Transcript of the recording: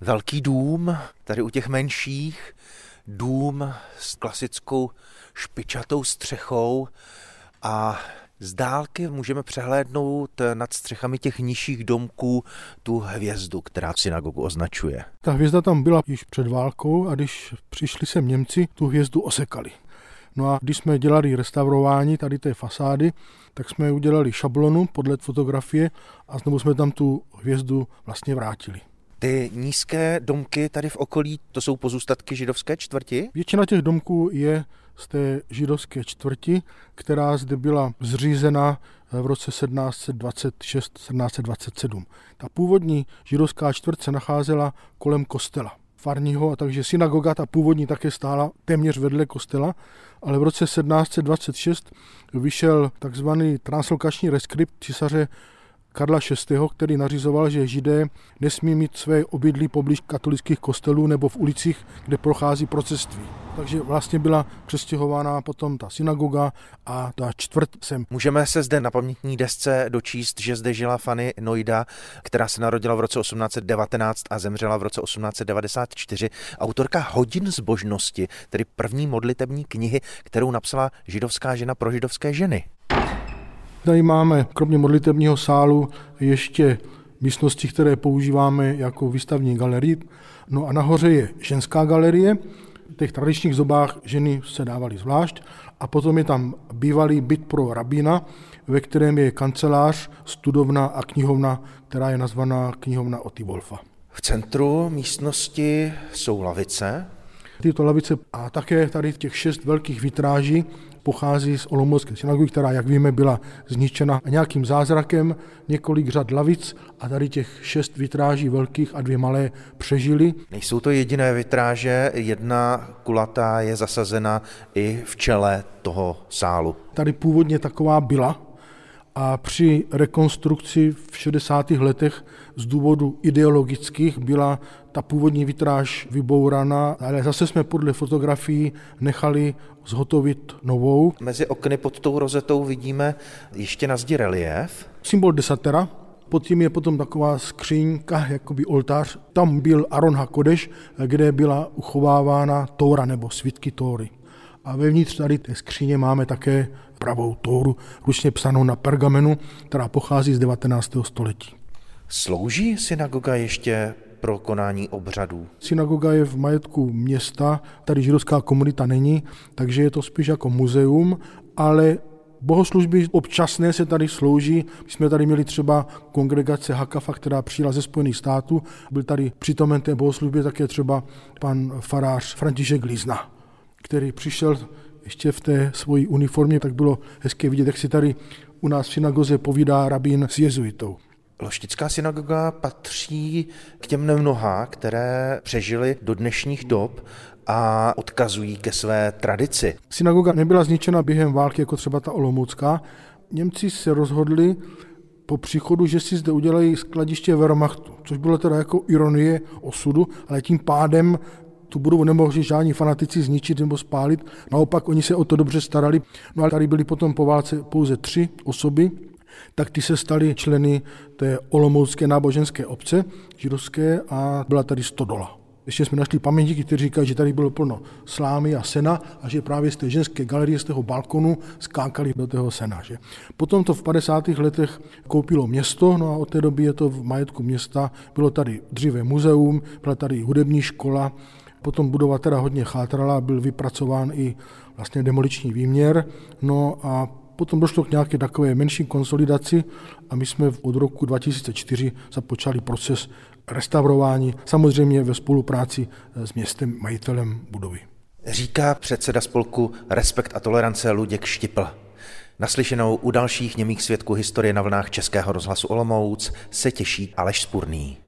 Velký dům, tady u těch menších, dům s klasickou špičatou střechou a z dálky můžeme přehlédnout nad střechami těch nižších domků tu hvězdu, která synagogu označuje. Ta hvězda tam byla již před válkou a když přišli sem Němci, tu hvězdu osekali. No a když jsme dělali restaurování tady té fasády, tak jsme udělali šablonu podle fotografie a znovu jsme tam tu hvězdu vlastně vrátili. Ty nízké domky tady v okolí, to jsou pozůstatky židovské čtvrti? Většina těch domků je z té židovské čtvrti, která zde byla zřízena v roce 1726-1727. Ta původní židovská čtvrt se nacházela kolem kostela farního, a takže synagoga, ta původní také stála téměř vedle kostela, ale v roce 1726 vyšel takzvaný translokační reskript císaře Karla VI., který nařizoval, že židé nesmí mít své obydlí poblíž katolických kostelů nebo v ulicích, kde prochází proceství. Takže vlastně byla přestěhována potom ta synagoga a ta čtvrt sem. Můžeme se zde na pamětní desce dočíst, že zde žila Fanny Noida, která se narodila v roce 1819 a zemřela v roce 1894. Autorka Hodin zbožnosti, tedy první modlitební knihy, kterou napsala židovská žena pro židovské ženy. Tady máme kromě modlitebního sálu ještě místnosti, které používáme jako výstavní galerii. No a nahoře je ženská galerie. V těch tradičních zobách ženy se dávaly zvlášť. A potom je tam bývalý byt pro rabína, ve kterém je kancelář, studovna a knihovna, která je nazvaná knihovna Oty Wolfa. V centru místnosti jsou lavice. Tyto lavice a také tady těch šest velkých vitráží pochází z Olomoucké synagogy, která, jak víme, byla zničena nějakým zázrakem, několik řad lavic a tady těch šest vitráží velkých a dvě malé přežili. Nejsou to jediné vitráže, jedna kulatá je zasazena i v čele toho sálu. Tady původně taková byla, a při rekonstrukci v 60. letech z důvodu ideologických byla ta původní vitráž vybouraná, ale zase jsme podle fotografií nechali zhotovit novou. Mezi okny pod tou rozetou vidíme ještě na zdi relief. Symbol desatera, pod tím je potom taková skřínka, jakoby oltář. Tam byl Aron Hakodeš, kde byla uchovávána Tóra nebo svitky Tóry. A vevnitř tady té skříně máme také pravou Tóru, ručně psanou na pergamenu, která pochází z 19. století. Slouží synagoga ještě pro konání obřadů? Synagoga je v majetku města, tady židovská komunita není, takže je to spíš jako muzeum, ale Bohoslužby občasné se tady slouží. My jsme tady měli třeba kongregace Hakafa, která přijela ze Spojených států. Byl tady přítomen té bohoslužbě také třeba pan farář František Lízna, který přišel ještě v té svojí uniformě, tak bylo hezké vidět, jak si tady u nás v synagoze povídá rabín s jezuitou. Loštická synagoga patří k těm nemnoha, které přežily do dnešních dob a odkazují ke své tradici. Synagoga nebyla zničena během války, jako třeba ta Olomoucká. Němci se rozhodli po příchodu, že si zde udělají skladiště Wehrmachtu, což bylo teda jako ironie osudu, ale tím pádem tu budovu nemohli žádní fanatici zničit nebo spálit. Naopak oni se o to dobře starali. No ale tady byly potom po válce pouze tři osoby, tak ty se staly členy té olomoucké náboženské obce židovské a byla tady stodola. Ještě jsme našli pamětníky, kteří říkají, že tady bylo plno slámy a sena a že právě z té ženské galerie, z toho balkonu skákali do toho sena. Že? Potom to v 50. letech koupilo město, no a od té doby je to v majetku města. Bylo tady dříve muzeum, byla tady hudební škola, Potom budova teda hodně chátrala, byl vypracován i vlastně demoliční výměr, no a potom došlo k nějaké takové menší konsolidaci a my jsme od roku 2004 započali proces restaurování, samozřejmě ve spolupráci s městem majitelem budovy. Říká předseda spolku Respekt a tolerance Luděk Štipl. Naslyšenou u dalších němých svědků historie na vlnách Českého rozhlasu Olomouc se těší Aleš Spurný.